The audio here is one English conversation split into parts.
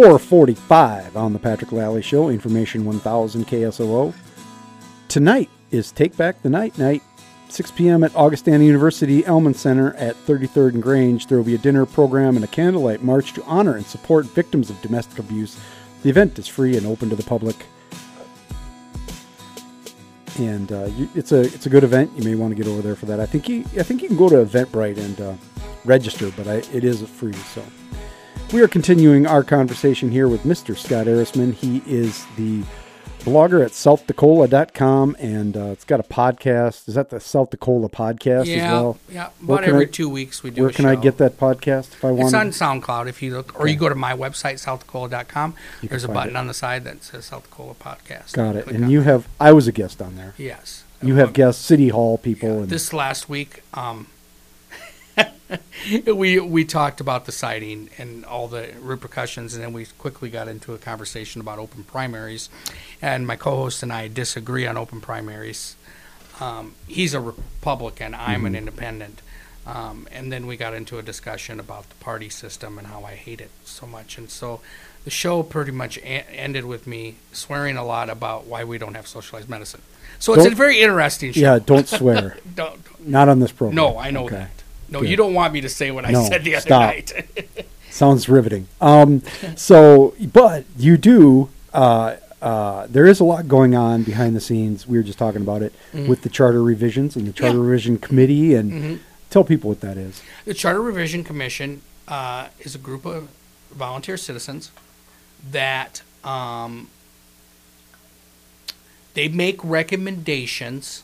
445 on the Patrick Lally Show, Information 1000 KSOO. Tonight is Take Back the Night night, 6 p.m. at Augustana University Elmen Center at 33rd and Grange. There will be a dinner program and a candlelight march to honor and support victims of domestic abuse. The event is free and open to the public. And uh, you, it's a it's a good event. You may want to get over there for that. I think you I think you can go to Eventbrite and uh, register, but I, it is free. So we are continuing our conversation here with Mr. Scott Ehrisman. He is the blogger at southdacola.com and uh, it's got a podcast. Is that the South DaCola podcast yeah, as well? Yeah, about every I- two weeks we do Where can I get that podcast if I want It's on SoundCloud if you look, or you go to my website, southdacola.com. You There's a button it. on the side that says South DaCola Podcast. Got it. Click And you have, I was a guest on there. Yes. You have guests, City Hall people. and This last week, um, we we talked about the sighting and all the repercussions, and then we quickly got into a conversation about open primaries. And my co-host and I disagree on open primaries. Um, he's a Republican. I'm an Mhm. independent. Um, and then we got into a discussion about the party system and how I hate it so much. And so the show pretty much a- ended with me swearing a lot about why we don't have socialized medicine. So it's a very interesting show. Yeah, don't swear. don't, Not on this program. no, I know Okay. that. No, Good. you don't want me to say what I No, said the other stop. night. Sounds riveting. Um, so, but you do. Uh, uh, there is a lot going on behind the scenes. We were just talking about it Mhm. with the charter revisions and the charter Yeah. revision committee. And Mhm. tell people what that is. The Charter Revision Commission uh, is a group of volunteer citizens that um, they make recommendations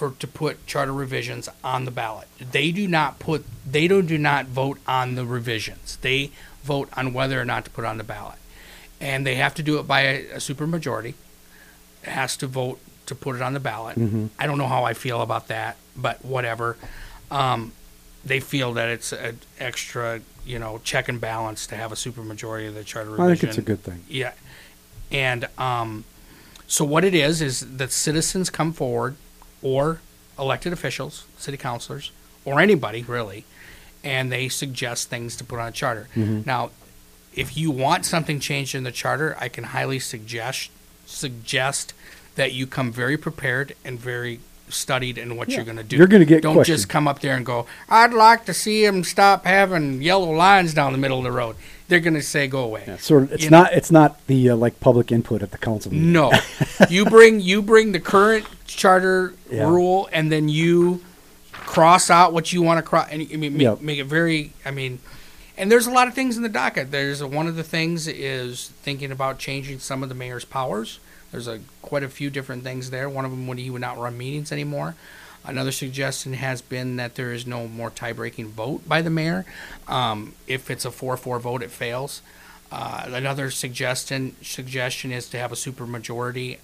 for to put charter revisions on the ballot. They do not put they don't do not vote on the revisions. They vote on whether or not to put on the ballot, and they have to do it by a, a supermajority. It has to vote to put it on the ballot. Mhm. I don't know how I feel about that, but whatever. Um, they feel that it's an extra, you know, check and balance to have a supermajority of the charter revision. I think it's a good thing. Yeah, and um, so what it is is that citizens come forward, or elected officials, city councilors, or anybody really, and they suggest things to put on a charter. Mhm. Now, if you want something changed in the charter, I can highly suggest suggest that you come very prepared and very studied in what Yeah. you're going to do. You're gonna get Don't questioned. just come up there and go, "I'd like to see them stop having yellow lines down the middle of the road." They're going to say, "Go away." Yeah, sort of. It's You know? not. It's not the uh, like public input at the council meeting. No, you bring you bring the current charter Yeah. rule, and then you cross out what you want to cross, and I mean, make, Yep. make it very. I mean, and there's a lot of things in the docket. There's a, one of the things is thinking about changing some of the mayor's powers. There's a quite a few different things there. One of them would he would not run meetings anymore. Another suggestion has been that there is no more tie-breaking vote by the mayor. Um, if it's a four-four vote, it fails. Uh, another suggestion suggestion is to have a supermajority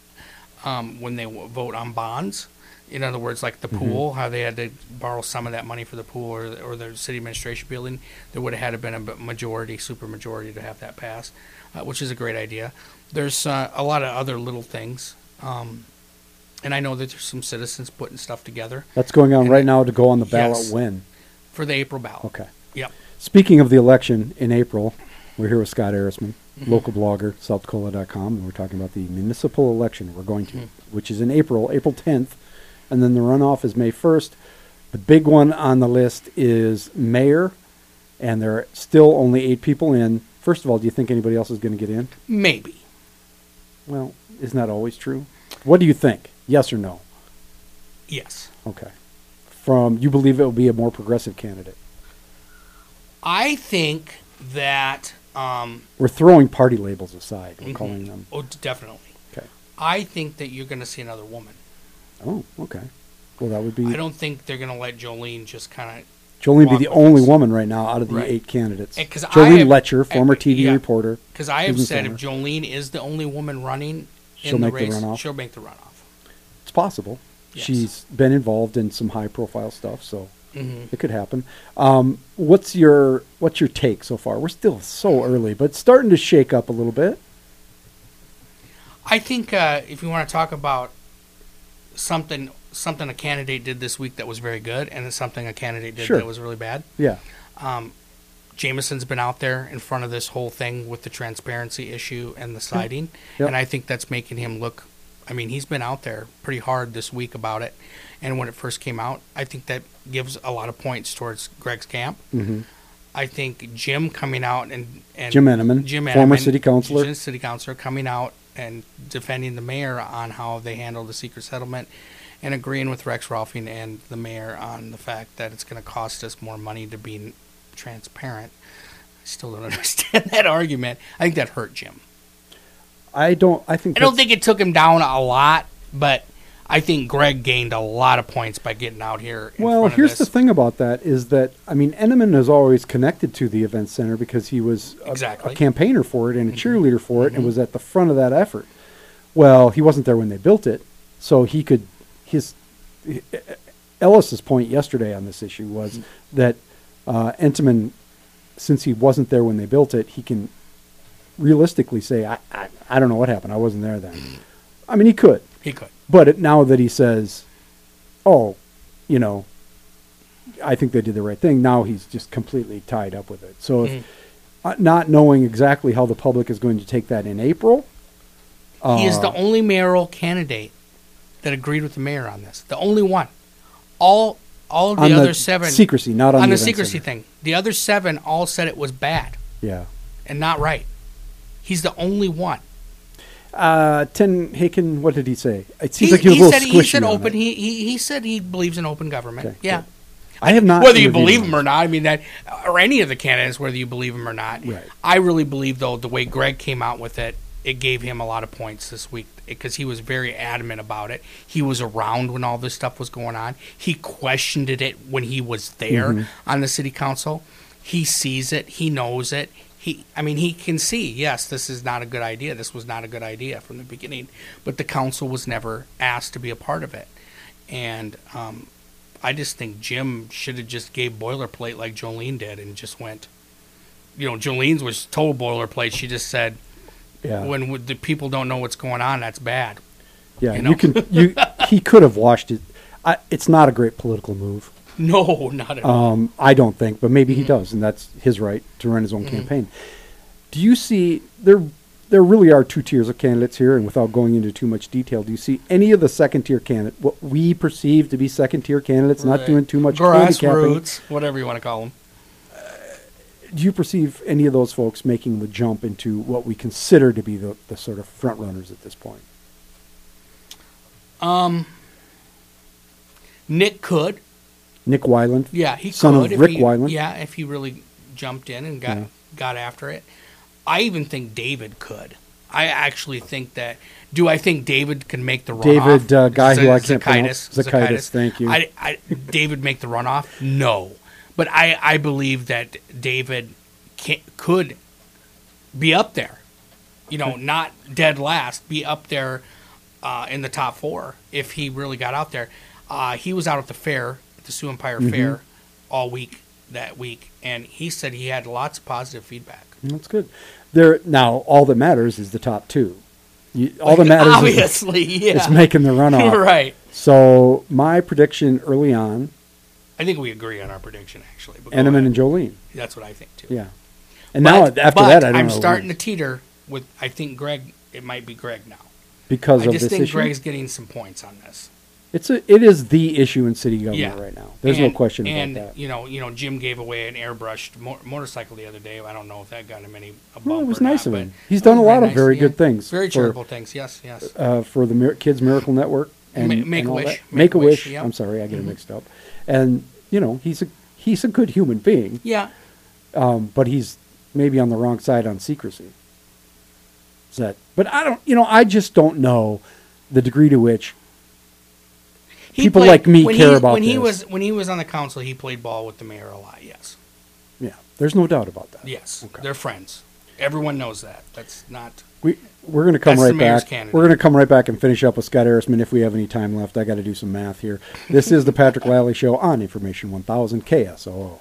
um, when they w- vote on bonds. In other words, like the Mhm. pool, how they had to borrow some of that money for the pool or, or the city administration building, there would have had to been a majority, supermajority to have that pass, uh, which is a great idea. There's uh, a lot of other little things, um, and I know that there's some citizens putting stuff together That's going on And right it- now to go on the ballot. Yes. When? for the April ballot. Okay. Yep. Speaking of the election in April, we're here with Scott Ehrisman, Mhm. local blogger, southdacola.com, and we're talking about the municipal election we're going to, Mhm. which is in April, April 10th, and then the runoff is May 1st. The big one on the list is mayor, and there are still only eight people in. First of all, do you think anybody else is going to get in? Maybe. Well, isn't that always true? What do you think? Yes or no? Yes. Okay. From you believe it will be a more progressive candidate? I think that. Um, We're throwing party labels aside. We're Mhm. calling them. oh, definitely. Okay. I think that you're going to see another woman. Oh, okay. Well, that would be. I don't think they're going to let Jolene just kind of Jolene be the only us. woman right now out of the Right. eight candidates. And 'cause I Jolene have- Loetscher, former and- TV yeah. reporter, because I have said if Jolene is the only woman running She'll in the the race, runoff? she'll make the runoff. Possible. Yes. She's been involved in some high-profile stuff, so hmm it could happen. Um, what's your What's your take so far? We're still so early, but starting to shake up a little bit. I think uh, if you want to talk about something something a candidate did this week that was very good, and then something a candidate did Sure. that was really bad, Yeah. um, Jamison's been out there in front of this whole thing with the transparency issue and the siding, Yep. and I think that's making him look. I mean, he's been out there pretty hard this week about it, and when it first came out, I think that gives a lot of points towards Greg's camp. hmm I think Jim coming out and, and Jim Entenman, Jim former city councilor. Jim city councilor, coming out and defending the mayor on how they handle the secret settlement, and agreeing with Rex Rolfing and the mayor on the fact that it's going to cost us more money to be transparent. I still don't understand that argument. I think that hurt Jim. I don't. I think. I don't think it took him down a lot, but I think Greg gained a lot of points by getting out here. In Well, here's the thing about that is that I mean Entenman is always connected to the event center because he was a, Exactly. a campaigner for it and a Mhm. cheerleader for it and Mhm. was at the front of that effort. Well, he wasn't there when they built it, so he could his Ellis's point yesterday on this issue was that uh, since he wasn't there when they built it, he can realistically say, I, I, I don't know what happened. I wasn't there then. I mean, he could. He could. But it, now that he says, "Oh, you know, I think they did the right thing," now he's just completely tied up with it. So, Mhm. if, uh, not knowing exactly how the public is going to take that in April, uh, He is the only mayoral candidate that agreed with the mayor on this. The only one. All all of the other the seven secrecy, not on, on the event secrecy center. thing. The other seven all said it was bad Yeah. and not right. He's the only one. Uh, Ten Haken, what did he say? It seems He, like he was he a little said he said open. He, he he said he believes in open government. Okay, yeah. good. I have not. whether you believe him or not, I mean that, or any of the candidates, whether you believe him or not. Right. I really believe though the way Greg came out with it, it gave him a lot of points this week because he was very adamant about it. He was around when all this stuff was going on. He questioned it when he was there Mhm. on the city council. He sees it. He knows it. He, I mean, he can see. Yes, this is not a good idea. This was not a good idea from the beginning. But the council was never asked to be a part of it, and um, I just think Jim should have just gave boilerplate like Jolene did and just went. You know, Jolene's was total boilerplate. She just said, Yeah. "When the people don't know what's going on, that's bad." yeah. you You, know? can. You. he could have washed it. I, it's not a great political move. No, not at all. Um, I don't think, but maybe he Mhm. does, and that's his right to run his own Mhm. campaign. Do you see there? There really are two tiers of candidates here, and without going into too much detail, do you see any of the second tier candidates, what we perceive to be second tier candidates, not Right. doing too much handicapping? grassroots, whatever you want to call them. Do you perceive any of those folks making the jump into what we consider to be the, the sort of front runners at this point? Um, Nick could, Nick Weiland. yeah, he Son of could. if Rick he, Weiland? Yeah, if he really jumped in and got Yeah. got after it. I even think David could. I actually think that. Do I think David can make the runoff? David, uh, guy who I Z- can't pronounce. Zokaites, thank you. I, I, David make the runoff? No, but I, I believe that David can, could be up there. You know, not dead last, be up there uh, in the top four if he really got out there. Uh, he was out at the fair, the Sioux Empire Mhm. Fair, all week that week, and he said he had lots of positive feedback. That's good. There now, all that matters is the top two. You, all that Like, matters is, obviously, yeah, is making the runoff. right. So my prediction early on, I think we agree on our prediction, actually. But Entenman and Jolene. That's what I think too. Yeah. And now after but that, I don't I'm know starting to teeter with. I think Greg. It might be Greg now. because I of just this think issue. Greg's getting some points on this. It's a, it is the issue in city government Yeah. right now. There's no And- question and, about that. And you know, you know, Jim gave away an airbrushed mo- motorcycle the other day. I don't know if that got him any. A Well, it was or nice not, of but him. He's done a was lot of nice, very yeah. good things. Very for, charitable things. Yes, yes. uh, for the Mir- Kids Miracle Network and, Ma- and Make-A-Wish. that. Make a wish. Make-A-Wish, yep. I'm sorry, I get it mixed up. And you know, he's a he's a good human being, Yeah, um, but he's maybe on the wrong side on secrecy. Is that? But I don't. You know, I just don't know the degree to which He People played- like me when care he, about when he was when he was on the council. He played ball with the mayor a lot. Yes, Yeah, there's no doubt about that. yes, Okay. they're friends. Everyone knows that. That's not. We we're going to come right back. candidate. We're going to come right back and finish up with Scott Ehrisman if we have any time left. I got to do some math here. This is the Patrick Lally Show on Information 1000 KSOO.